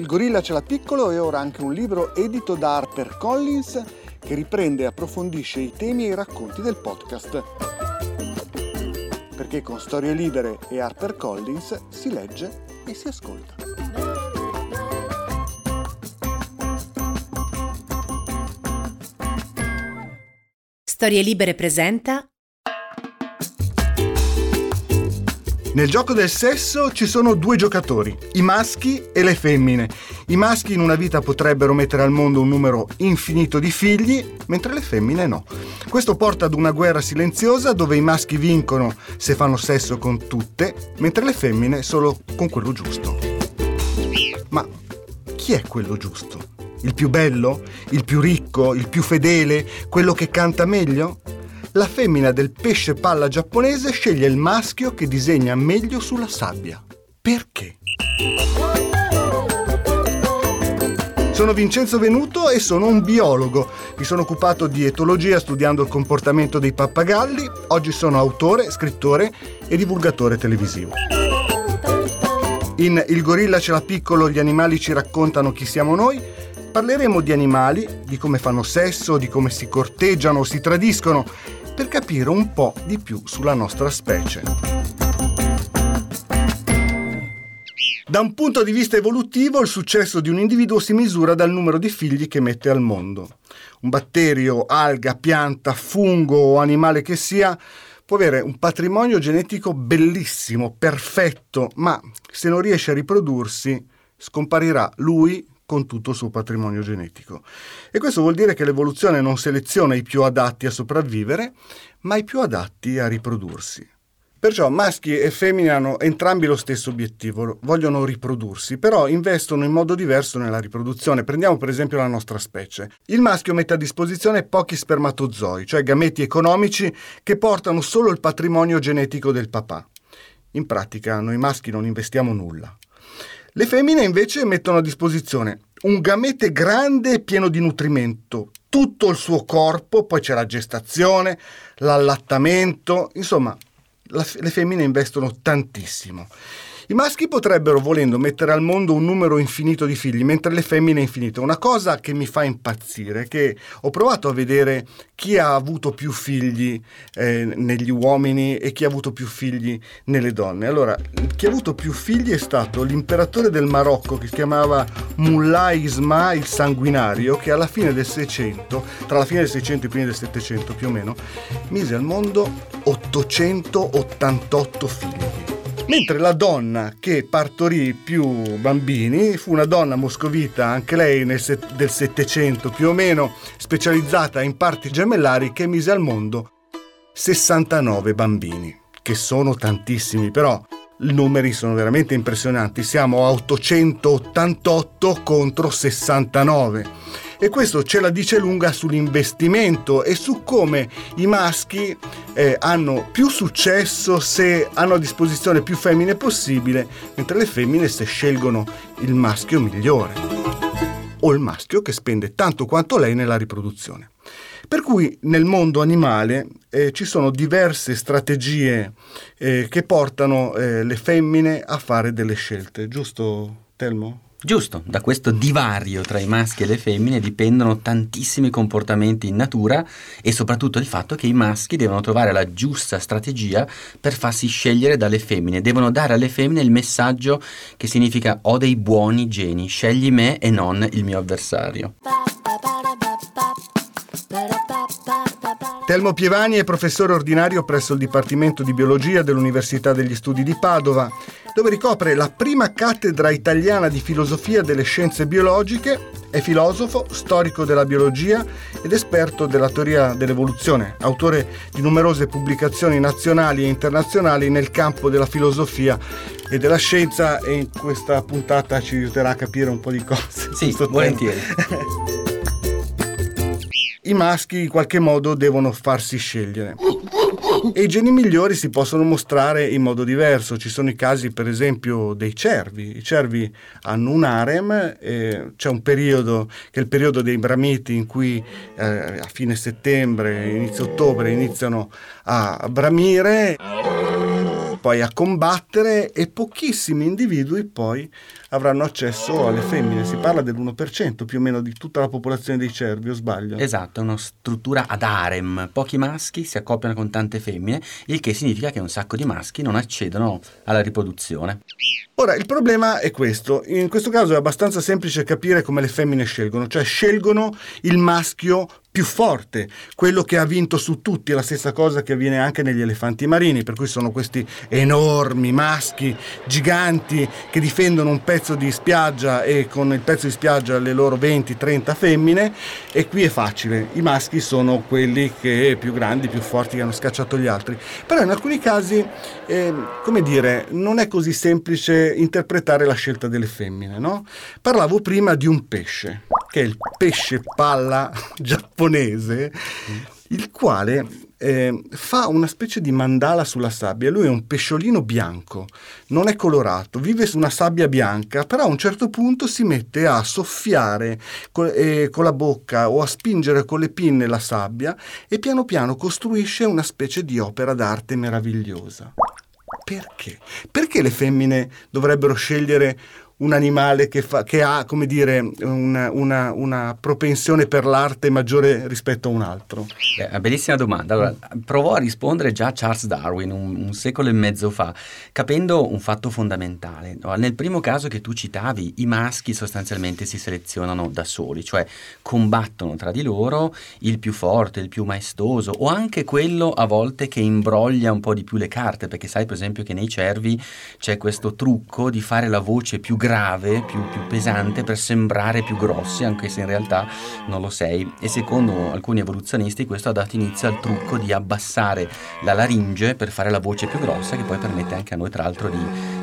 Il gorilla ce l'ha piccolo e ora anche un libro edito da Harper Collins che riprende e approfondisce i temi e i racconti del podcast. Perché con Storie Libere e Harper Collins si legge e si ascolta. Storie Libere presenta Nel gioco del sesso ci sono due giocatori, i maschi e le femmine. I maschi in una vita potrebbero mettere al mondo un numero infinito di figli, mentre le femmine no. Questo porta ad una guerra silenziosa dove i maschi vincono se fanno sesso con tutte, mentre le femmine solo con quello giusto. Ma chi è quello giusto? Il più bello? Il più ricco? Il più fedele? Quello che canta meglio? La femmina del pesce palla giapponese sceglie il maschio che disegna meglio sulla sabbia. Perché? Sono Vincenzo Venuto e sono un biologo. Mi sono occupato di etologia studiando il comportamento dei pappagalli. Oggi sono autore, scrittore e divulgatore televisivo. In Il gorilla ce l'ha piccolo, gli animali ci raccontano chi siamo noi. Parleremo di animali, di come fanno sesso, di come si corteggiano o si tradiscono per capire un po' di più sulla nostra specie. Da un punto di vista evolutivo, il successo di un individuo si misura dal numero di figli che mette al mondo. Un batterio, alga, pianta, fungo o animale che sia può avere un patrimonio genetico bellissimo, perfetto, ma se non riesce a riprodursi, scomparirà lui con tutto il suo patrimonio genetico. E questo vuol dire che l'evoluzione non seleziona i più adatti a sopravvivere, ma i più adatti a riprodursi. Perciò maschi e femmine hanno entrambi lo stesso obiettivo, vogliono riprodursi, però investono in modo diverso nella riproduzione. Prendiamo per esempio la nostra specie. Il maschio mette a disposizione pochi spermatozoi, cioè gameti economici che portano solo il patrimonio genetico del papà. In pratica noi maschi non investiamo nulla. Le femmine invece mettono a disposizione un gamete grande e pieno di nutrimento, tutto il suo corpo, poi c'è la gestazione, l'allattamento, insomma, la, le femmine investono tantissimo. I maschi potrebbero, volendo, mettere al mondo un numero infinito di figli, mentre le femmine infinito. Una cosa che mi fa impazzire, che ho provato a vedere chi ha avuto più figli eh, negli uomini e chi ha avuto più figli nelle donne. Allora, chi ha avuto più figli è stato l'imperatore del Marocco che si chiamava Mullah Isma il Sanguinario, che alla fine del 600, tra la fine del 600 e i primi del 700 più o meno, mise al mondo 888 figli. Mentre la donna che partorì più bambini fu una donna moscovita, anche lei set- del Settecento più o meno, specializzata in parti gemellari, che mise al mondo 69 bambini, che sono tantissimi, però i numeri sono veramente impressionanti. Siamo a 888 contro 69 e questo ce la dice lunga sull'investimento e su come i maschi eh, hanno più successo se hanno a disposizione più femmine possibile, mentre le femmine se scelgono il maschio migliore o il maschio che spende tanto quanto lei nella riproduzione. Per cui nel mondo animale eh, ci sono diverse strategie eh, che portano eh, le femmine a fare delle scelte, giusto Telmo? Giusto, da questo divario tra i maschi e le femmine dipendono tantissimi comportamenti in natura e soprattutto il fatto che i maschi devono trovare la giusta strategia per farsi scegliere dalle femmine, devono dare alle femmine il messaggio che significa ho dei buoni geni, scegli me e non il mio avversario. Telmo Pievani è professore ordinario presso il Dipartimento di Biologia dell'Università degli Studi di Padova, dove ricopre la prima cattedra italiana di filosofia delle scienze biologiche, è filosofo, storico della biologia ed esperto della teoria dell'evoluzione, autore di numerose pubblicazioni nazionali e internazionali nel campo della filosofia e della scienza e in questa puntata ci aiuterà a capire un po' di cose. Sì, volentieri. i maschi in qualche modo devono farsi scegliere. E i geni migliori si possono mostrare in modo diverso. Ci sono i casi, per esempio, dei cervi. I cervi hanno un harem, e c'è un periodo che è il periodo dei bramiti in cui eh, a fine settembre, inizio ottobre iniziano a bramire poi a combattere e pochissimi individui poi avranno accesso alle femmine. Si parla dell'1% più o meno di tutta la popolazione dei cervi, o sbaglio? Esatto, è una struttura ad harem. Pochi maschi si accoppiano con tante femmine, il che significa che un sacco di maschi non accedono alla riproduzione. Ora, il problema è questo. In questo caso è abbastanza semplice capire come le femmine scelgono, cioè scelgono il maschio più forte, quello che ha vinto su tutti, è la stessa cosa che avviene anche negli elefanti marini, per cui sono questi enormi maschi giganti che difendono un pezzo di spiaggia e con il pezzo di spiaggia le loro 20-30 femmine e qui è facile, i maschi sono quelli che più grandi, più forti che hanno scacciato gli altri, però in alcuni casi, eh, come dire, non è così semplice interpretare la scelta delle femmine, no? Parlavo prima di un pesce, che è il pesce palla giapponese il quale eh, fa una specie di mandala sulla sabbia. Lui è un pesciolino bianco, non è colorato, vive su una sabbia bianca, però a un certo punto si mette a soffiare con, eh, con la bocca o a spingere con le pinne la sabbia e piano piano costruisce una specie di opera d'arte meravigliosa. Perché? Perché le femmine dovrebbero scegliere un animale che, fa, che ha, come dire, una, una, una, propensione per l'arte maggiore rispetto a un altro? Eh, bellissima domanda. Allora, provò a rispondere già Charles Darwin un, un, secolo e mezzo fa, capendo un fatto fondamentale. Nel primo caso che tu citavi, i maschi sostanzialmente si selezionano da soli, cioè combattono tra di loro il più forte, il più maestoso o anche quello a volte che imbroglia un po' di più le carte, perché sai per esempio che nei cervi c'è questo trucco di fare la voce più grande grave, più, più, pesante per sembrare più grossi, anche se in realtà non lo sei. E secondo alcuni evoluzionisti questo ha dato inizio al trucco di abbassare la laringe per fare la voce più grossa, che poi permette anche a noi, tra l'altro, di,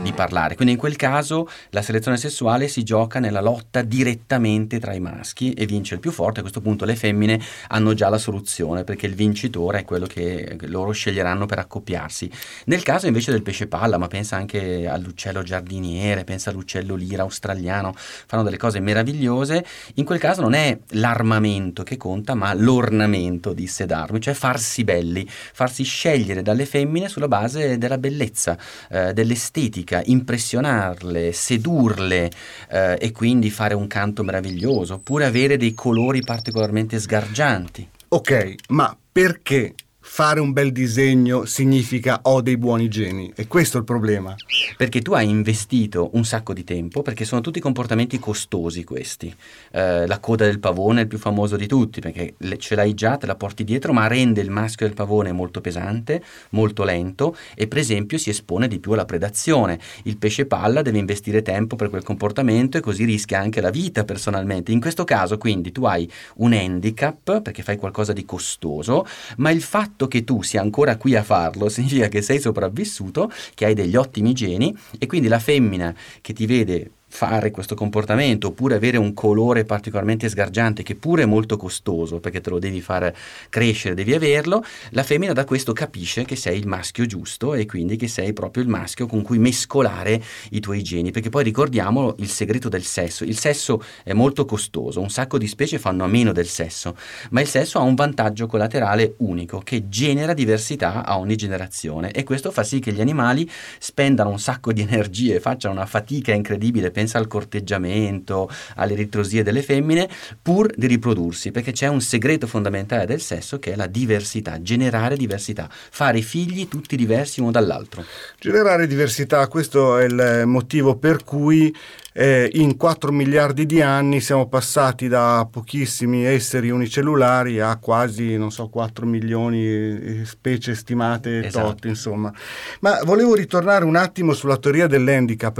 di parlare. Quindi in quel caso la selezione sessuale si gioca nella lotta direttamente tra i maschi e vince il più forte. A questo punto le femmine hanno già la soluzione, perché il vincitore è quello che loro sceglieranno per accoppiarsi. Nel caso invece del pesce palla, ma pensa anche all'uccello giardiniere, pensa all'uccello lira australiano, fanno delle cose meravigliose. In quel caso non è l'armamento che conta, ma l'ornamento, disse Darwin, cioè farsi belli, farsi scegliere dalle femmine sulla base della bellezza, eh, dell'estetica, impressionarle, sedurle eh, e quindi fare un canto meraviglioso, oppure avere dei colori particolarmente sgargianti. Ok, ma perché fare un bel disegno significa ho dei buoni geni e questo è il problema. Perché tu hai investito un sacco di tempo, perché sono tutti comportamenti costosi questi. Eh, la coda del pavone è il più famoso di tutti, perché ce l'hai già, te la porti dietro, ma rende il maschio del pavone molto pesante, molto lento e per esempio si espone di più alla predazione. Il pesce palla deve investire tempo per quel comportamento e così rischia anche la vita personalmente. In questo caso quindi tu hai un handicap perché fai qualcosa di costoso, ma il fatto fatto che tu sia ancora qui a farlo significa che sei sopravvissuto, che hai degli ottimi geni e quindi la femmina che ti vede fare questo comportamento oppure avere un colore particolarmente sgargiante che pure è molto costoso perché te lo devi fare crescere, devi averlo, la femmina da questo capisce che sei il maschio giusto e quindi che sei proprio il maschio con cui mescolare i tuoi geni, perché poi ricordiamolo il segreto del sesso, il sesso è molto costoso, un sacco di specie fanno a meno del sesso, ma il sesso ha un vantaggio collaterale unico che genera diversità a ogni generazione e questo fa sì che gli animali spendano un sacco di energie, facciano una fatica incredibile pensa al corteggiamento, alle ritrosie delle femmine, pur di riprodursi, perché c'è un segreto fondamentale del sesso che è la diversità, generare diversità, fare figli tutti diversi uno dall'altro. Generare diversità, questo è il motivo per cui eh, in 4 miliardi di anni siamo passati da pochissimi esseri unicellulari a quasi, non so, 4 milioni di specie stimate esatto. tot, insomma. Ma volevo ritornare un attimo sulla teoria dell'handicap.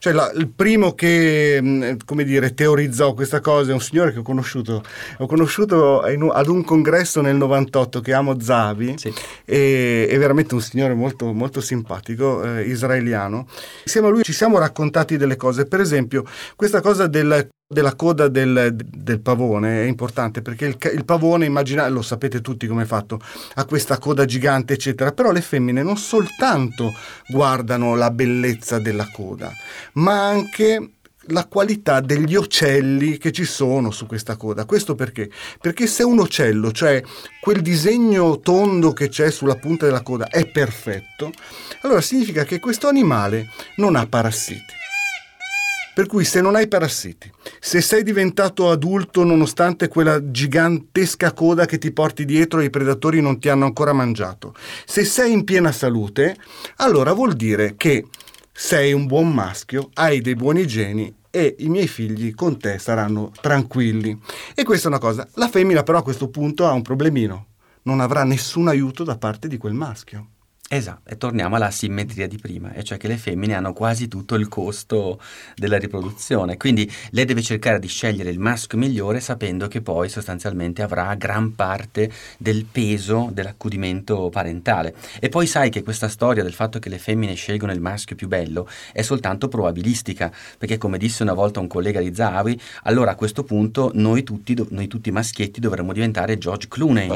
Cioè, la, il primo che, mm, come dire, teorizzò questa cosa è un signore che ho conosciuto, ho conosciuto in, ad un congresso nel 98 che amo Zavi, sì. e, è veramente un signore molto, molto simpatico, eh, israeliano. Insieme a lui ci siamo raccontati delle cose, per esempio questa cosa del della coda del, del, pavone è importante perché il, il pavone, immaginate, lo sapete tutti come è fatto, ha questa coda gigante, eccetera, però le femmine non soltanto guardano la bellezza della coda, ma anche la qualità degli ocelli che ci sono su questa coda. Questo perché? Perché se un uccello, cioè quel disegno tondo che c'è sulla punta della coda, è perfetto, allora significa che questo animale non ha parassiti. Per cui se non hai parassiti, se sei diventato adulto nonostante quella gigantesca coda che ti porti dietro e i predatori non ti hanno ancora mangiato, se sei in piena salute, allora vuol dire che sei un buon maschio, hai dei buoni geni e i miei figli con te saranno tranquilli. E questa è una cosa. La femmina però a questo punto ha un problemino. Non avrà nessun aiuto da parte di quel maschio. Esatto, e torniamo alla simmetria di prima, e cioè che le femmine hanno quasi tutto il costo della riproduzione, quindi lei deve cercare di scegliere il maschio migliore sapendo che poi sostanzialmente avrà gran parte del peso dell'accudimento parentale. E poi sai che questa storia del fatto che le femmine scelgono il maschio più bello è soltanto probabilistica, perché come disse una volta un collega di Zawi, allora a questo punto noi tutti, noi tutti maschietti dovremmo diventare George Clooney,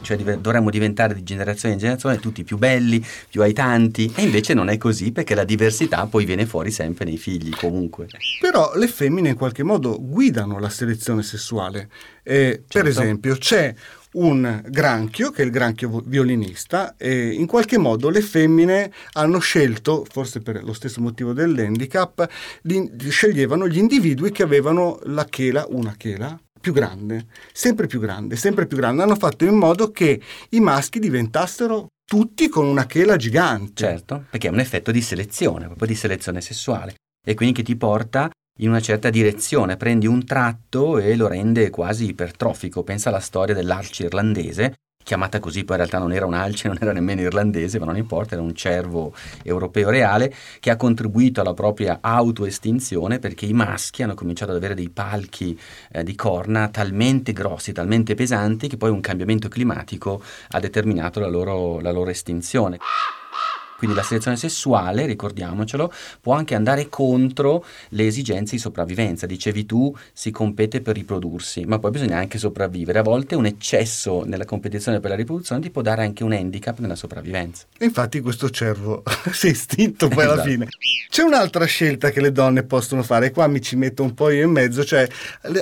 cioè dovremmo diventare di generazione in generazione tutti più belli, belli, più hai tanti. E invece non è così perché la diversità poi viene fuori sempre nei figli comunque. Però le femmine in qualche modo guidano la selezione sessuale. Eh, certo. Per esempio c'è un granchio, che è il granchio violinista, e in qualche modo le femmine hanno scelto, forse per lo stesso motivo dell'handicap, sceglievano gli individui che avevano la chela, una chela, più grande, sempre più grande, sempre più grande. Hanno fatto in modo che i maschi diventassero tutti con una chela gigante. Certo, perché è un effetto di selezione, proprio di selezione sessuale, e quindi che ti porta in una certa direzione, prendi un tratto e lo rende quasi ipertrofico. Pensa alla storia dell'arci irlandese, chiamata così, poi in realtà non era un'alce, non era nemmeno irlandese, ma non importa, era un cervo europeo reale che ha contribuito alla propria autoestinzione perché i maschi hanno cominciato ad avere dei palchi eh, di corna talmente grossi, talmente pesanti che poi un cambiamento climatico ha determinato la loro, la loro estinzione. Quindi la selezione sessuale, ricordiamocelo, può anche andare contro le esigenze di sopravvivenza. Dicevi tu, si compete per riprodursi, ma poi bisogna anche sopravvivere. A volte un eccesso nella competizione per la riproduzione ti può dare anche un handicap nella sopravvivenza. Infatti questo cervo si è estinto poi alla esatto. fine. C'è un'altra scelta che le donne possono fare, e qua mi ci metto un po' io in mezzo, cioè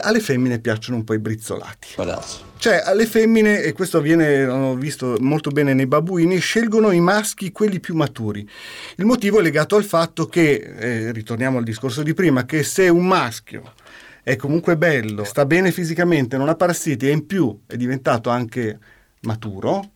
alle femmine piacciono un po' i brizzolati. Palazzo. Cioè, alle femmine, e questo avviene, ho visto molto bene nei babuini, scelgono i maschi quelli più maturi. Il motivo è legato al fatto che, eh, ritorniamo al discorso di prima, che se un maschio è comunque bello, sta bene fisicamente, non ha parassiti e in più è diventato anche maturo,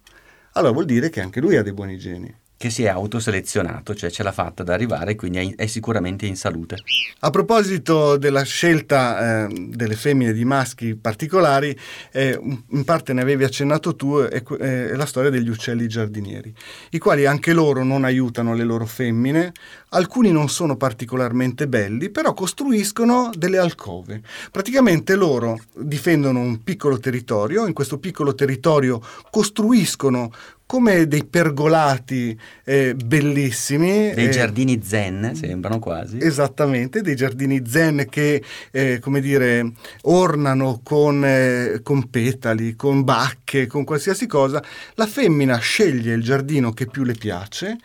allora vuol dire che anche lui ha dei buoni geni che si è autoselezionato, cioè ce l'ha fatta ad arrivare, quindi è, sicuramente in salute. A proposito della scelta eh, delle femmine di maschi particolari, eh, in parte ne avevi accennato tu, è, è, la storia degli uccelli giardinieri, i quali anche loro non aiutano le loro femmine, alcuni non sono particolarmente belli, però costruiscono delle alcove. Praticamente loro difendono un piccolo territorio, in questo piccolo territorio costruiscono come dei pergolati eh, bellissimi. Dei eh, giardini zen, sembrano quasi. Esattamente, dei giardini zen che, eh, come dire, ornano con, eh, con, petali, con bacche, con qualsiasi cosa. La femmina sceglie il giardino che più le piace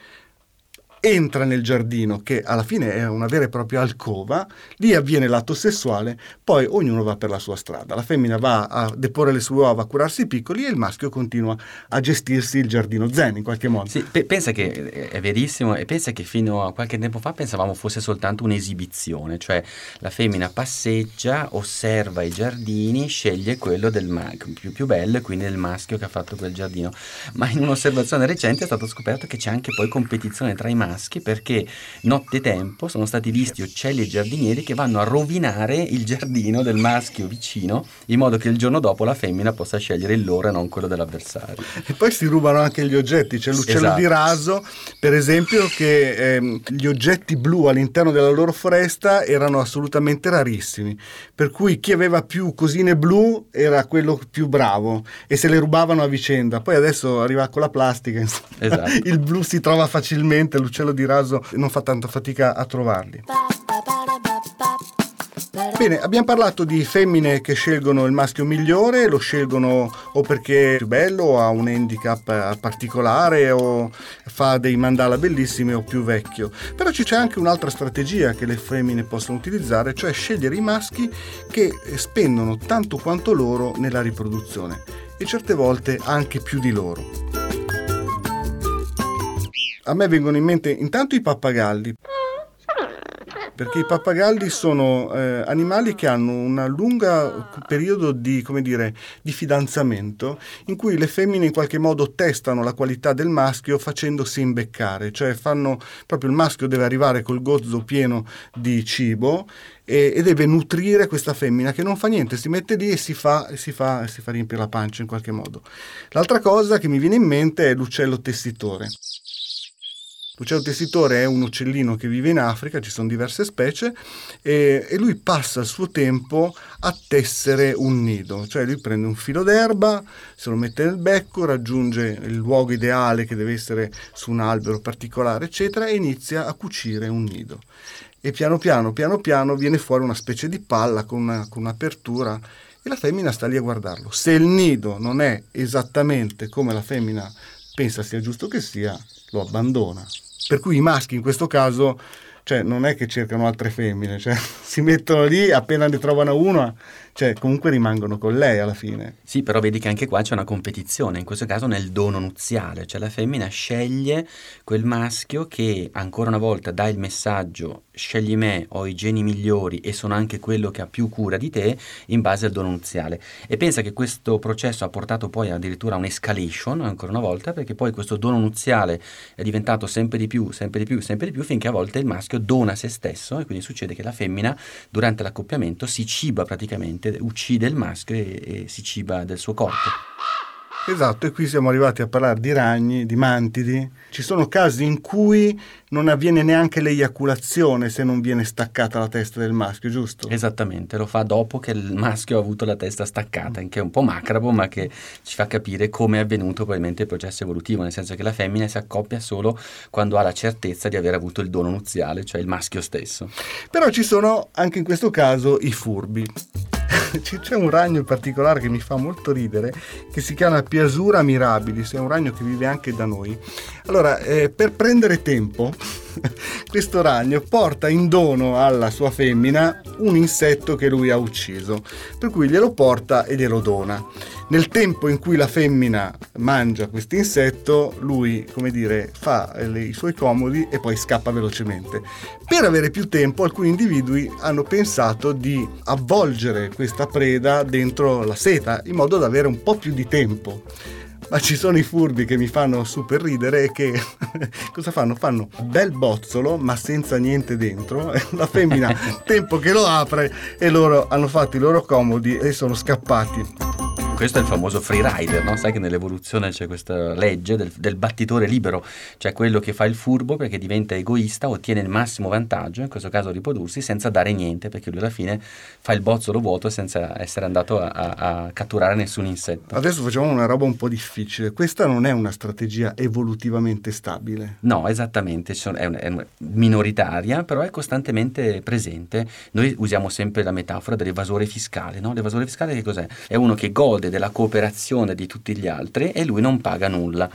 entra nel giardino, che alla fine è una vera e propria alcova, lì avviene l'atto sessuale, poi ognuno va per la sua strada. La femmina va a deporre le sue uova, a curarsi i piccoli e il maschio continua a gestirsi il giardino zen in qualche modo. Sì, pe- pensa che è verissimo e pensa che fino a qualche tempo fa pensavamo fosse soltanto un'esibizione, cioè la femmina passeggia, osserva i giardini, sceglie quello del ma- più, più bello e quindi del maschio che ha fatto quel giardino. Ma in un'osservazione recente è stato scoperto che c'è anche poi competizione tra i maschi maschi perché nottetempo sono stati visti uccelli e giardinieri che vanno a rovinare il giardino del maschio vicino in modo che il giorno dopo la femmina possa scegliere il loro e non quello dell'avversario. E poi si rubano anche gli oggetti, c'è l'uccello esatto. di raso per esempio che ehm, gli oggetti blu all'interno della loro foresta erano assolutamente rarissimi, per cui chi aveva più cosine blu era quello più bravo e se le rubavano a vicenda. Poi adesso arriva con la plastica, esatto. il blu si trova facilmente, l'uccello l'uccello di raso non fa tanta fatica a trovarli. Bene, abbiamo parlato di femmine che scelgono il maschio migliore, lo scelgono o perché è più bello, o ha un handicap particolare o fa dei mandala bellissimi o più vecchio. Però c'è anche un'altra strategia che le femmine possono utilizzare, cioè scegliere i maschi che spendono tanto quanto loro nella riproduzione e certe volte anche più di loro. A me vengono in mente intanto i pappagalli perché i pappagalli sono eh, animali che hanno un lungo periodo di, dire, di, fidanzamento in cui le femmine in qualche modo testano la qualità del maschio facendosi imbeccare, cioè fanno, proprio il maschio deve arrivare col gozzo pieno di cibo e, e, deve nutrire questa femmina che non fa niente, si mette lì e si fa, si, fa, si fa riempire la pancia in qualche modo. L'altra cosa che mi viene in mente è l'uccello tessitore. L'uccello tessitore è un uccellino che vive in Africa, ci sono diverse specie, e, e, lui passa il suo tempo a tessere un nido, cioè lui prende un filo d'erba, se lo mette nel becco, raggiunge il luogo ideale che deve essere su un albero particolare, eccetera, e inizia a cucire un nido. E piano piano, piano piano viene fuori una specie di palla con, una, con un'apertura e la femmina sta lì a guardarlo. Se il nido non è esattamente come la femmina pensa sia giusto che sia, lo abbandona. Per cui i maschi in questo caso cioè, non è che cercano altre femmine, cioè, si mettono lì, appena ne trovano una, cioè, comunque rimangono con lei alla fine. Sì, però vedi che anche qua c'è una competizione, in questo caso nel dono nuziale, cioè la femmina sceglie quel maschio che ancora una volta dà il messaggio scegli me, ho i geni migliori e sono anche quello che ha più cura di te in base al dono nuziale. E pensa che questo processo ha portato poi addirittura a un'escalation, ancora una volta, perché poi questo dono nuziale è diventato sempre di più, sempre di più, sempre di più, finché a volte il maschio dona se stesso e quindi succede che la femmina durante l'accoppiamento si ciba praticamente, uccide il maschio e, e si ciba del suo corpo. Esatto, e qui siamo arrivati a parlare di ragni, di mantidi. Ci sono casi in cui non avviene neanche l'eiaculazione se non viene staccata la testa del maschio, giusto? Esattamente, lo fa dopo che il maschio ha avuto la testa staccata, che è un po' macrabo, ma che ci fa capire come è avvenuto probabilmente il processo evolutivo, nel senso che la femmina si accoppia solo quando ha la certezza di aver avuto il dono nuziale, cioè il maschio stesso. Però ci sono anche in questo caso i furbi. c'è un ragno in particolare che mi fa molto ridere, che si chiama Piasura mirabilis, è un ragno che vive anche da noi. Allora, eh, per prendere tempo, questo ragno porta in dono alla sua femmina un insetto che lui ha ucciso, per cui glielo porta e glielo dona. Nel tempo in cui la femmina mangia questo insetto, lui, come dire, fa i suoi comodi e poi scappa velocemente. Per avere più tempo, alcuni individui hanno pensato di avvolgere questa preda dentro la seta in modo da avere un po' più di tempo ma ci sono i furbi che mi fanno super ridere e che cosa fanno? Fanno bel bozzolo ma senza niente dentro, la femmina tempo che lo apre e loro hanno fatto i loro comodi e sono scappati questo è il famoso freerider, no? sai che nell'evoluzione c'è questa legge del, del, battitore libero, cioè quello che fa il furbo perché diventa egoista, ottiene il massimo vantaggio, in questo caso riprodursi, senza dare niente, perché lui alla fine fa il bozzolo vuoto senza essere andato a, a, a catturare nessun insetto. Adesso facciamo una roba un po' difficile, questa non è una strategia evolutivamente stabile. No, esattamente, è, è minoritaria, però è costantemente presente. Noi usiamo sempre la metafora dell'evasore fiscale, no? L'evasore fiscale che cos'è? È uno che gode della cooperazione di tutti gli altri e lui non paga nulla.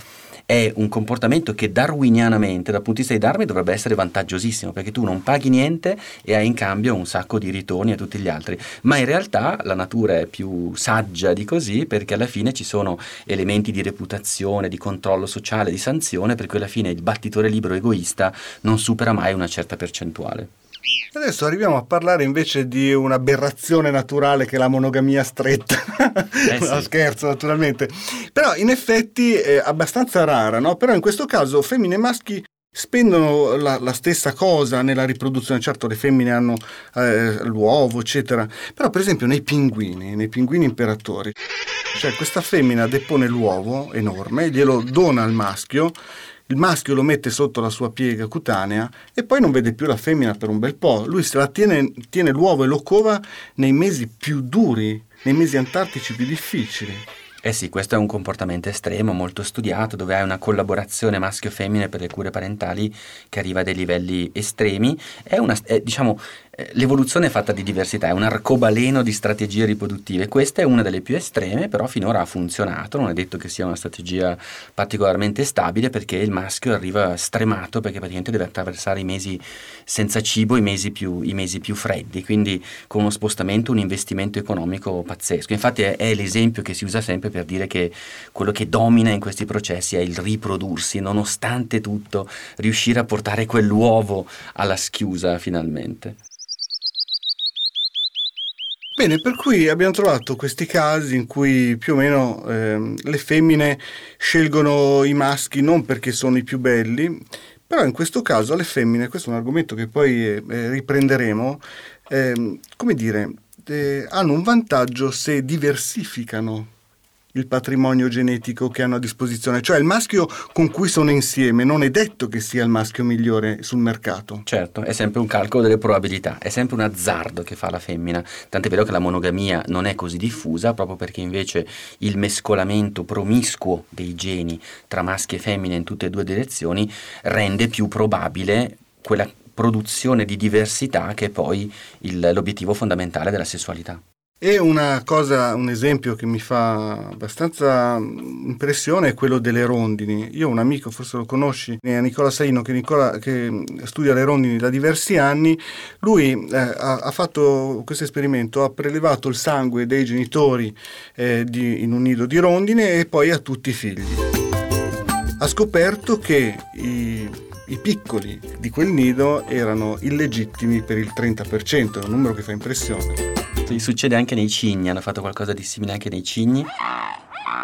È un comportamento che darwinianamente, dal punto di vista di Darwin, dovrebbe essere vantaggiosissimo perché tu non paghi niente e hai in cambio un sacco di ritorni a tutti gli altri. Ma in realtà la natura è più saggia di così perché alla fine ci sono elementi di reputazione, di controllo sociale, di sanzione, per cui alla fine il battitore libero egoista non supera mai una certa percentuale. Adesso arriviamo a parlare invece di un'aberrazione naturale che è la monogamia stretta. Eh sì. no, scherzo, naturalmente. Però in effetti è abbastanza rara, no? Però in questo caso femmine e maschi spendono la, la, stessa cosa nella riproduzione. Certo, le femmine hanno eh, l'uovo, eccetera. Però, per esempio, nei pinguini, nei pinguini imperatori, cioè questa femmina depone l'uovo enorme, glielo dona al maschio il maschio lo mette sotto la sua piega cutanea e poi non vede più la femmina per un bel po'. Lui se la tiene, tiene l'uovo e lo cova nei mesi più duri, nei mesi antartici più difficili. Eh sì, questo è un comportamento estremo, molto studiato, dove hai una collaborazione maschio-femmine per le cure parentali che arriva a dei livelli estremi. È una, è, diciamo, l'evoluzione è fatta di diversità, è un arcobaleno di strategie riproduttive. Questa è una delle più estreme, però finora ha funzionato, non è detto che sia una strategia particolarmente stabile perché il maschio arriva stremato perché praticamente deve attraversare i mesi senza cibo, i mesi più, i mesi più freddi, quindi con uno spostamento, un investimento economico pazzesco. Infatti è, è l'esempio che si usa sempre per dire che quello che domina in questi processi è il riprodursi, nonostante tutto, riuscire a portare quell'uovo alla schiusa finalmente. Bene, per cui abbiamo trovato questi casi in cui più o meno eh, le femmine scelgono i maschi non perché sono i più belli, però in questo caso le femmine, questo è un argomento che poi eh, riprenderemo, eh, come dire, eh, hanno un vantaggio se diversificano il patrimonio genetico che hanno a disposizione, cioè il maschio con cui sono insieme non è detto che sia il maschio migliore sul mercato. Certo, è sempre un calcolo delle probabilità, è sempre un azzardo che fa la femmina, tant'è vero che la monogamia non è così diffusa proprio perché invece il mescolamento promiscuo dei geni tra maschi e femmine in tutte e due direzioni rende più probabile quella produzione di diversità che è poi il, l'obiettivo fondamentale della sessualità. E una cosa, un esempio che mi fa abbastanza impressione è quello delle rondini. Io ho un amico, forse lo conosci, Nicola Saino, che, Nicola, che studia le rondini da diversi anni. Lui eh, ha, ha, fatto questo esperimento, ha prelevato il sangue dei genitori eh, di, in un nido di rondine e poi a tutti i figli. Ha scoperto che i, i piccoli di quel nido erano illegittimi per il 30%, è un numero che fa impressione. Succede anche nei cigni, hanno fatto qualcosa di simile anche nei cigni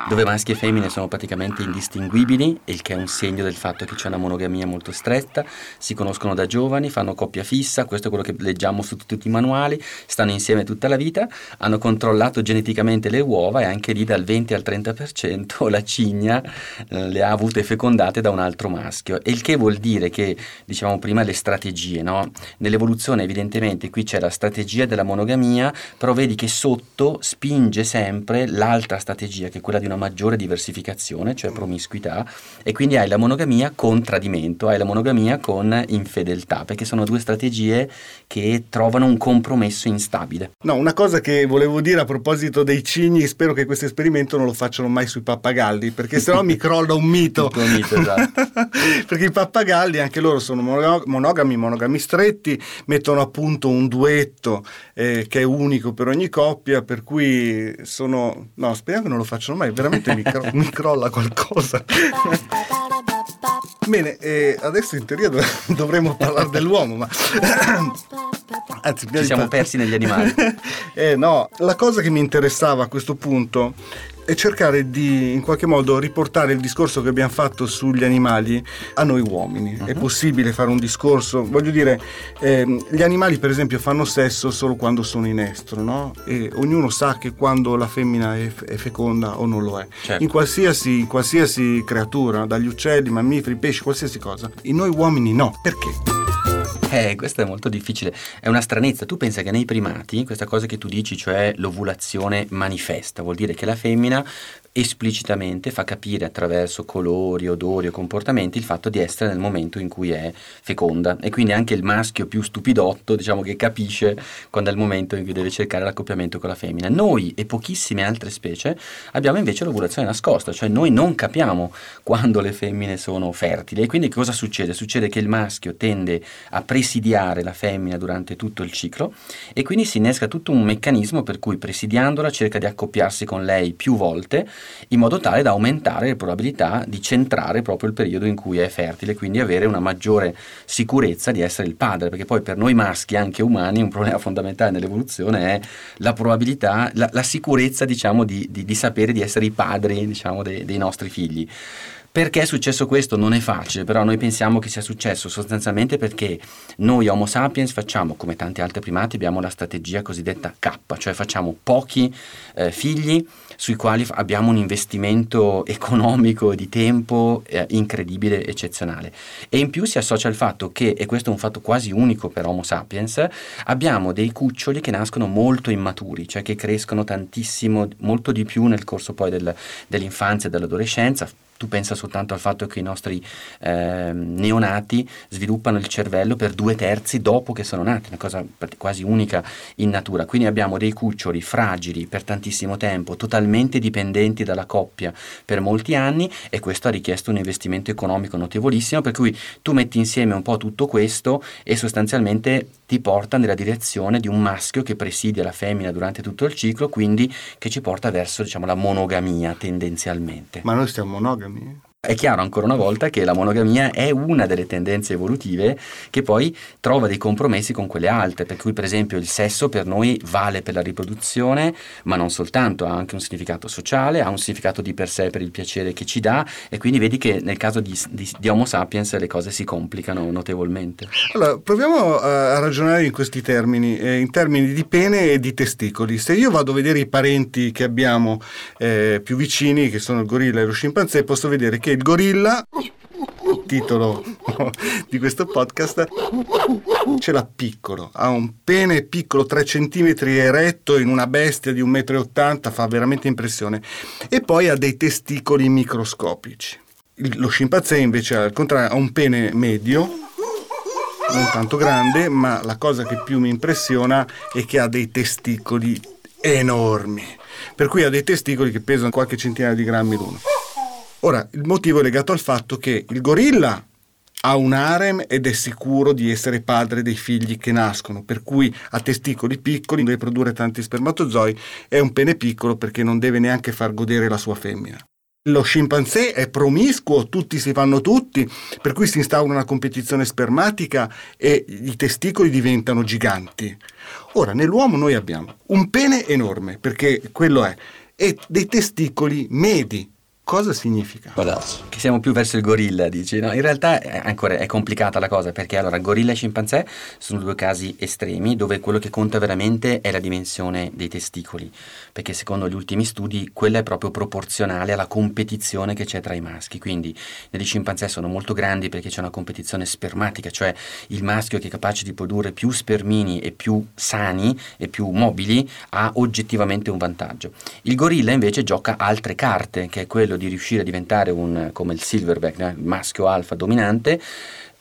dove maschi e femmine sono praticamente indistinguibili, il che è un segno del fatto che c'è una monogamia molto stretta, si conoscono da giovani, fanno coppia fissa, questo è quello che leggiamo su tutti i manuali, stanno insieme tutta la vita, hanno controllato geneticamente le uova e anche lì dal 20 al 30% la cigna eh, le ha avute fecondate da un altro maschio, il che vuol dire che, dicevamo prima, le strategie, no? Nell'evoluzione evidentemente qui c'è la strategia della monogamia, però vedi che sotto spinge sempre l'altra strategia, che è quella di una maggiore diversificazione, cioè promiscuità, e quindi hai la monogamia con tradimento, hai la monogamia con infedeltà, perché sono due strategie che trovano un compromesso instabile. No, una cosa che volevo dire a proposito dei cigni, spero che questo esperimento non lo facciano mai sui pappagalli, perché sennò mi crolla un mito. un mito esatto. perché i pappagalli, anche loro sono monogami, monogami stretti, mettono a punto un duetto eh, che è unico per ogni coppia, per cui sono... No, speriamo che non lo facciano mai, veramente mi, cro- mi crolla qualcosa. Bene, eh, adesso in teoria dovremmo parlare dell'uomo, ma... Anzi, Ci siamo persi negli animali. eh, no, la cosa che mi interessava a questo punto e cercare di in qualche modo riportare il discorso che abbiamo fatto sugli animali a noi uomini. Uh-huh. È mhm. possibile fare un discorso, voglio dire, ehm, gli animali per esempio fanno sesso solo quando sono in estro, no? E ognuno sa che quando la femmina è, è feconda o non lo è. Certo. In, qualsiasi, in qualsiasi creatura, dagli uccelli, mammiferi, pesci, qualsiasi cosa. In noi uomini no. Perché? Eh, questo è molto difficile, è una stranezza. Tu pensa che nei primati, questa cosa che tu dici, cioè l'ovulazione manifesta, vuol dire che la femmina esplicitamente fa capire attraverso colori, odori o comportamenti il fatto di essere nel momento in cui è feconda e quindi anche il maschio più stupidotto diciamo che capisce quando è il momento in cui deve cercare l'accoppiamento con la femmina. Noi e pochissime altre specie abbiamo invece l'ovulazione nascosta, cioè noi non capiamo quando le femmine sono fertili e quindi cosa succede? Succede che il maschio tende a presidiare la femmina durante tutto il ciclo e quindi si innesca tutto un meccanismo per cui presidiandola cerca di accoppiarsi con lei più volte in modo tale da aumentare le probabilità di centrare proprio il periodo in cui è fertile, quindi avere una maggiore sicurezza di essere il padre, perché poi per noi maschi, anche umani, un problema fondamentale nell'evoluzione è la probabilità, la, la sicurezza diciamo di, di, di, sapere di essere i padri diciamo, dei, dei nostri figli. Perché è successo questo? Non è facile, però noi pensiamo che sia successo sostanzialmente perché noi Homo sapiens facciamo, come tanti altri primati, abbiamo la strategia cosiddetta K, cioè facciamo pochi eh, figli sui quali abbiamo un investimento economico di tempo eh, incredibile, eccezionale. E in più si associa al fatto che, e questo è un fatto quasi unico per Homo sapiens, abbiamo dei cuccioli che nascono molto immaturi, cioè che crescono tantissimo, molto di più nel corso poi del, dell'infanzia e dell'adolescenza, tu pensa soltanto al fatto che i nostri eh, neonati sviluppano il cervello per due terzi dopo che sono nati, una cosa quasi unica in natura. Quindi abbiamo dei cuccioli fragili per tantissimo tempo, totalmente dipendenti dalla coppia per molti anni e questo ha richiesto un investimento economico notevolissimo, per cui tu metti insieme un po' tutto questo e sostanzialmente ti porta nella direzione di un maschio che presidia la femmina durante tutto il ciclo, quindi che ci porta verso diciamo, la monogamia tendenzialmente. Ma noi siamo monogami? È chiaro ancora una volta che la monogamia è una delle tendenze evolutive che poi trova dei compromessi con quelle altre, per cui per esempio il sesso per noi vale per la riproduzione, ma non soltanto, ha anche un significato sociale, ha un significato di per sé per il piacere che ci dà e quindi vedi che nel caso di, di, di Homo sapiens le cose si complicano notevolmente. Allora, proviamo a ragionare in questi termini, eh, in termini di pene e di testicoli. Se io vado a vedere i parenti che abbiamo eh, più vicini, che sono il gorilla e lo scimpanzé, posso vedere che il gorilla titolo di questo podcast ce l'ha piccolo, ha un pene piccolo 3 cm eretto in una bestia di 1,80 m, fa veramente impressione e poi ha dei testicoli microscopici. Lo scimpanzé invece al contrario ha un pene medio, non tanto grande, ma la cosa che più mi impressiona è che ha dei testicoli enormi, per cui ha dei testicoli che pesano qualche centinaia di grammi l'uno. Ora, il motivo è legato al fatto che il gorilla ha un harem ed è sicuro di essere padre dei figli che nascono, per cui ha testicoli piccoli, deve produrre tanti spermatozoi, è un pene piccolo perché non deve neanche far godere la sua femmina. Lo scimpanzé è promiscuo, tutti si fanno tutti, per cui si instaura una competizione spermatica e i testicoli diventano giganti. Ora, nell'uomo noi abbiamo un pene enorme, perché quello è, e dei testicoli medi, Cosa significa? Che siamo più verso il gorilla, dici? No, in realtà è, ancora è complicata la cosa perché allora gorilla e scimpanzé sono due casi estremi dove quello che conta veramente è la dimensione dei testicoli, perché secondo gli ultimi studi quella è proprio proporzionale alla competizione che c'è tra i maschi. Quindi negli scimpanzé sono molto grandi perché c'è una competizione spermatica, cioè il maschio che è capace di produrre più spermini e più sani e più mobili ha oggettivamente un vantaggio. Il gorilla invece gioca altre carte, che è quello quello di riuscire a diventare un, come il silverback, eh, maschio alfa dominante,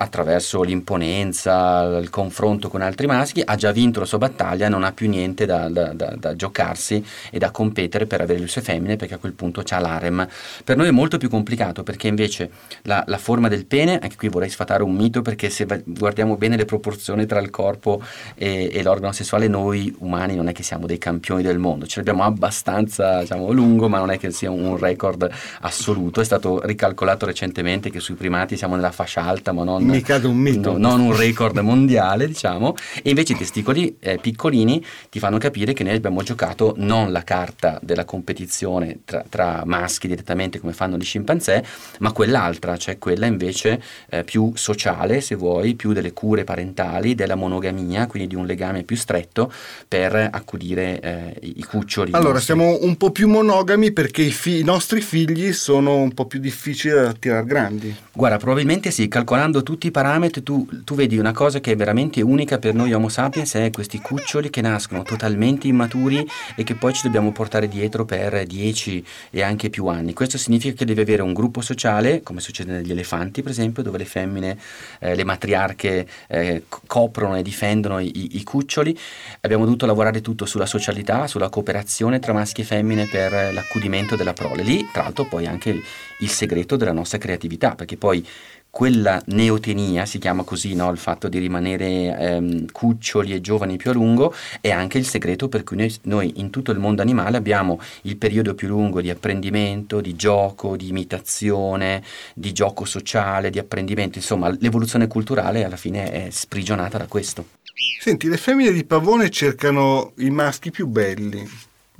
attraverso l'imponenza, il confronto con altri maschi, ha già vinto la sua battaglia, non ha più niente da, da, da, da giocarsi e da competere per avere le sue femmine perché a quel punto c'ha l'harem. Per noi è molto più complicato perché invece la, la, forma del pene, anche qui vorrei sfatare un mito perché se guardiamo bene le proporzioni tra il corpo e, e l'organo sessuale, noi umani non è che siamo dei campioni del mondo, ce l'abbiamo abbastanza diciamo, lungo ma non è che sia un record assoluto, è stato ricalcolato recentemente che sui primati siamo nella fascia alta ma non mi cade un mito. No, non un record mondiale, diciamo, e invece i testicoli eh, piccolini ti fanno capire che noi abbiamo giocato non la carta della competizione tra, tra maschi direttamente come fanno gli scimpanzé, ma quell'altra, cioè quella invece eh, più sociale, se vuoi, più delle cure parentali, della monogamia, quindi di un legame più stretto per accudire eh, i cuccioli. Allora, siamo un po' più monogami perché i, fi- i nostri figli sono un po' più difficili da tirare grandi. Guarda, probabilmente sì, calcolando tutti tutti i parametri tu, tu, vedi una cosa che è veramente unica per noi Homo sapiens, è questi cuccioli che nascono totalmente immaturi e che poi ci dobbiamo portare dietro per 10 e anche più anni. Questo significa che devi avere un gruppo sociale, come succede negli elefanti per esempio, dove le femmine, eh, le matriarche eh, coprono e difendono i, i cuccioli. Abbiamo dovuto lavorare tutto sulla socialità, sulla cooperazione tra maschi e femmine per l'accudimento della prole. Lì, tra l'altro, poi anche il segreto della nostra creatività, perché poi quella neotenia, si chiama così no? il fatto di rimanere ehm, cuccioli e giovani più a lungo, è anche il segreto per cui noi, noi, in tutto il mondo animale abbiamo il periodo più lungo di apprendimento, di gioco, di imitazione, di gioco sociale, di apprendimento, insomma l'evoluzione culturale alla fine è sprigionata da questo. Senti, le femmine di pavone cercano i maschi più belli,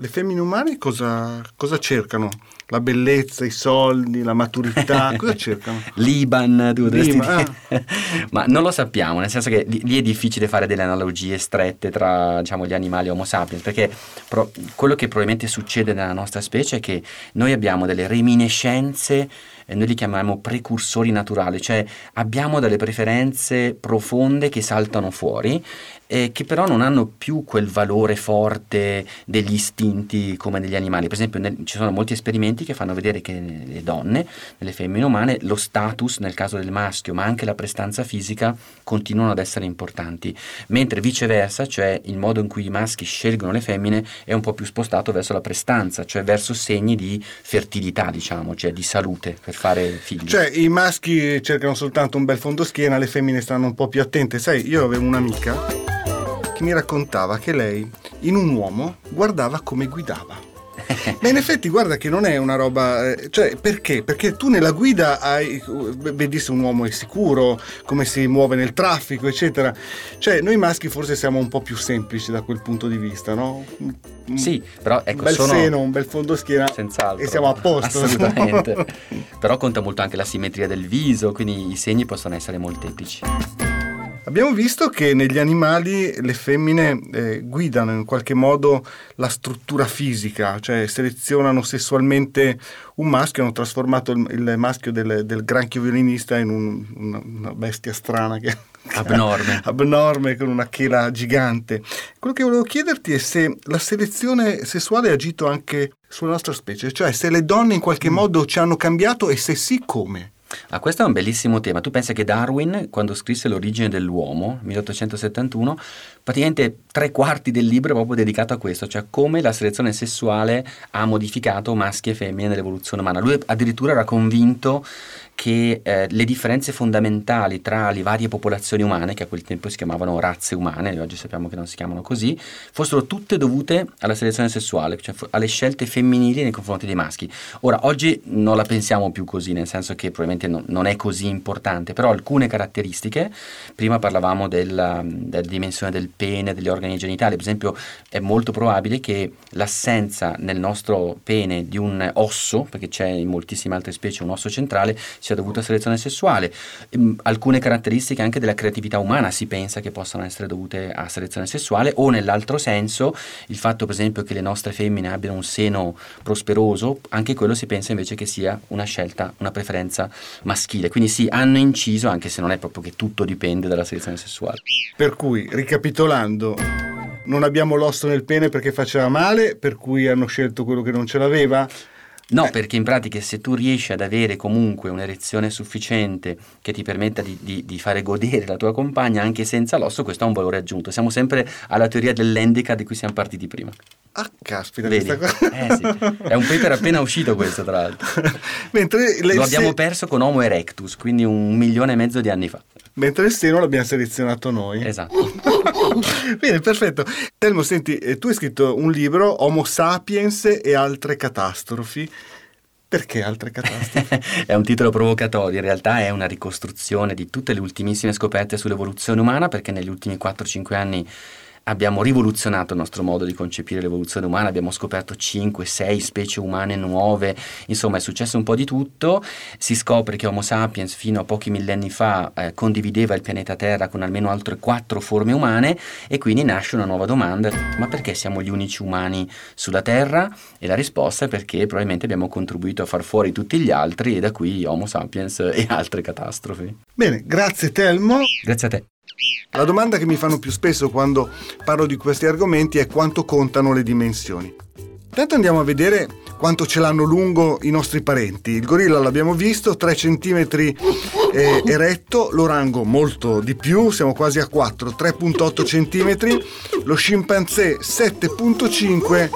le femmine umane cosa, cosa cercano? La bellezza, i soldi, la maturità, cosa cercano? L'Iban, tu Liban, ah. Ma non lo sappiamo, nel senso che lì è difficile fare delle analogie strette tra diciamo, gli animali Homo sapiens, perché pro- quello che probabilmente succede nella nostra specie è che noi abbiamo delle reminiscenze e noi li chiamiamo precursori naturali, cioè abbiamo delle preferenze profonde che saltano fuori eh, che però non hanno più quel valore forte degli istinti come negli animali. Per esempio nel, ci sono molti esperimenti che fanno vedere che nelle donne, nelle femmine umane, lo status nel caso del maschio, ma anche la prestanza fisica continuano ad essere importanti, mentre viceversa, cioè il modo in cui i maschi scelgono le femmine è un po' più spostato verso la prestanza, cioè verso segni di fertilità, diciamo, cioè di salute per fare figli. Cioè i maschi cercano soltanto un bel fondoschiena, le femmine stanno un po' più attente. Sai, io avevo un'amica mi raccontava che lei in un uomo guardava come guidava. Ma in effetti guarda che non è una roba, eh, cioè perché? Perché tu nella guida hai, vedi se un uomo è sicuro, come si muove nel traffico, eccetera. Cioè noi maschi forse siamo un po' più semplici da quel punto di vista, no? Sì, però ecco, un bel sono... seno, un bel fondoschiena Senz'altro. e siamo a posto. Assolutamente. però conta molto anche la simmetria del viso, quindi i segni possono essere molteplici. Abbiamo visto che negli animali le femmine eh, guidano in qualche modo la struttura fisica, cioè selezionano sessualmente un maschio, hanno trasformato il, il maschio del, del, granchio violinista in un, una, una, bestia strana che abnorme. abnorme con una chela gigante. Quello che volevo chiederti è se la selezione sessuale ha agito anche sulla nostra specie, cioè se le donne in qualche mm. modo ci hanno cambiato e se sì come. Ah, questo è un bellissimo tema. Tu pensi che Darwin, quando scrisse L'origine dell'uomo, 1871, praticamente tre quarti del libro è proprio dedicato a questo, cioè come la selezione sessuale ha modificato maschi e femmine nell'evoluzione umana. Lui addirittura era convinto che eh, le differenze fondamentali tra le varie popolazioni umane, che a quel tempo si chiamavano razze umane, oggi sappiamo che non si chiamano così, fossero tutte dovute alla selezione sessuale, cioè alle scelte femminili nei confronti dei maschi. Ora, oggi non la pensiamo più così, nel senso che probabilmente non, non è così importante, però alcune caratteristiche, prima parlavamo della, della dimensione del pene, degli organi genitali, per esempio è molto probabile che l'assenza nel nostro pene di un osso, perché c'è in moltissime altre specie un osso centrale, dovuta a selezione sessuale. Ehm, alcune caratteristiche anche della creatività umana si pensa che possano essere dovute a selezione sessuale o nell'altro senso il fatto per esempio che le nostre femmine abbiano un seno prosperoso, anche quello si pensa invece che sia una scelta, una preferenza maschile. Quindi sì, hanno inciso anche se non è proprio che tutto dipende dalla selezione sessuale. Per cui, ricapitolando, non abbiamo l'osso nel pene perché faceva male, per cui hanno scelto quello che non ce l'aveva. No, eh. perché in pratica se tu riesci ad avere comunque un'erezione sufficiente che ti permetta di, di, di, fare godere la tua compagna anche senza l'osso, questo ha un valore aggiunto. Siamo sempre alla teoria dell'endica di cui siamo partiti prima. Ah, caspita, Vedi? questa. Eh sì. È un paper appena uscito questo, tra l'altro. Mentre Lo abbiamo se... perso con Homo erectus, quindi un milione e mezzo di anni fa. Mentre il seno l'abbiamo selezionato noi. Esatto. Bene, perfetto. Telmo, senti, eh, tu hai scritto un libro, Homo sapiens e altre catastrofi. Perché altre catastrofi? è un titolo provocatorio, in realtà è una ricostruzione di tutte le ultimissime scoperte sull'evoluzione umana, perché negli ultimi 4-5 anni abbiamo rivoluzionato il nostro modo di concepire l'evoluzione umana, abbiamo scoperto 5-6 specie umane nuove, insomma è successo un po' di tutto, si scopre che Homo sapiens fino a pochi millenni fa eh, condivideva il pianeta Terra con almeno altre 4 forme umane e quindi nasce una nuova domanda, ma perché siamo gli unici umani sulla Terra? E la risposta è perché probabilmente abbiamo contribuito a far fuori tutti gli altri e da qui Homo sapiens e altre catastrofi. Bene, grazie Telmo. Grazie a te. La domanda che mi fanno più spesso quando parlo di questi argomenti è quanto contano le dimensioni. Intanto andiamo a vedere quanto ce l'hanno lungo i nostri parenti. Il gorilla l'abbiamo visto, 3 cm eh, eretto, l'orango molto di più, siamo quasi a 4, 3.8 cm, lo scimpanzé 7.5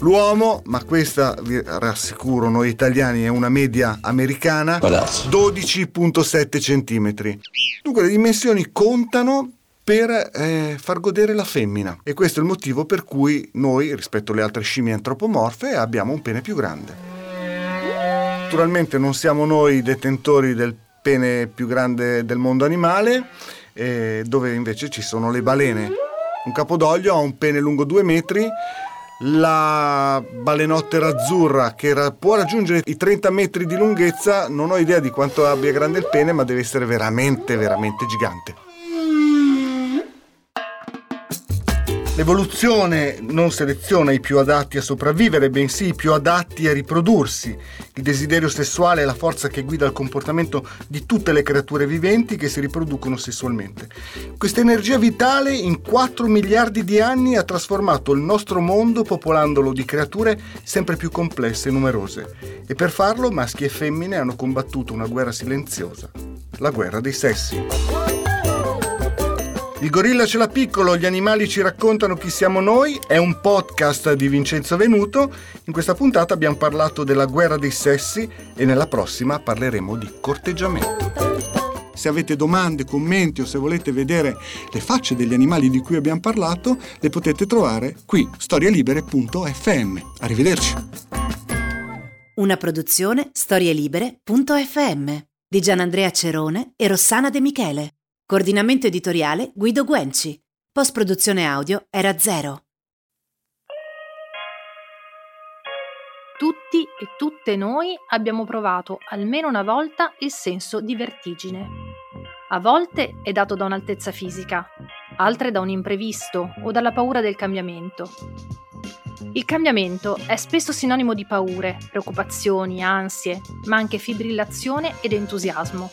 L'uomo, ma questa vi rassicuro noi italiani è una media americana, 12.7 cm. Dunque le dimensioni contano per eh, far godere la femmina e questo è il motivo per cui noi rispetto alle altre scimmie antropomorfe abbiamo un pene più grande. Naturalmente non siamo noi detentori del pene più grande del mondo animale, eh, dove invece ci sono le balene. Un capodoglio ha un pene lungo 2 metri la balenottera azzurra che ra- può raggiungere i 30 metri di lunghezza, non ho idea di quanto abbia grande il pene, ma deve essere veramente, veramente gigante. L'evoluzione non seleziona i più adatti a sopravvivere, bensì i più adatti a riprodursi. Il desiderio sessuale è la forza che guida il comportamento di tutte le creature viventi che si riproducono sessualmente. Questa energia vitale in 4 miliardi di anni ha trasformato il nostro mondo popolandolo di creature sempre più complesse e numerose. E per farlo maschi e femmine hanno combattuto una guerra silenziosa, la guerra dei sessi. Il gorilla ce l'ha piccolo, gli animali ci raccontano chi siamo noi, è un podcast di Vincenzo Venuto. In questa puntata abbiamo parlato della guerra dei sessi e nella prossima parleremo di corteggiamento. Se avete domande, commenti o se volete vedere le facce degli animali di cui abbiamo parlato, le potete trovare qui, storialibere.fm. Arrivederci. Una produzione storielibere.fm di Gianandrea Cerone e Rossana De Michele. Coordinamento editoriale Guido Guenci. Post produzione audio era zero. Tutti e tutte noi abbiamo provato almeno una volta il senso di vertigine. A volte è dato da un'altezza fisica, altre da un imprevisto o dalla paura del cambiamento. Il cambiamento è spesso sinonimo di paure, preoccupazioni, ansie, ma anche fibrillazione ed entusiasmo.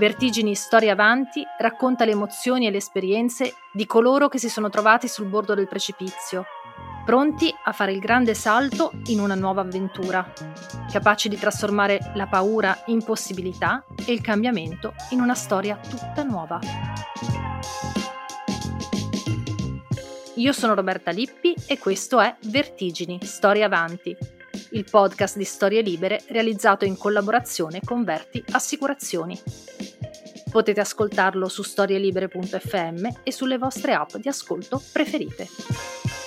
Vertigini Storia Avanti racconta le emozioni e le esperienze di coloro che si sono trovati sul bordo del precipizio, pronti a fare il grande salto in una nuova avventura, capaci di trasformare la paura in possibilità e il cambiamento in una storia tutta nuova. Io sono Roberta Lippi e questo è Vertigini Storia Avanti, il podcast di storie libere realizzato in collaborazione con Verti Assicurazioni. Potete ascoltarlo su storielibere.fm e sulle vostre app di ascolto preferite.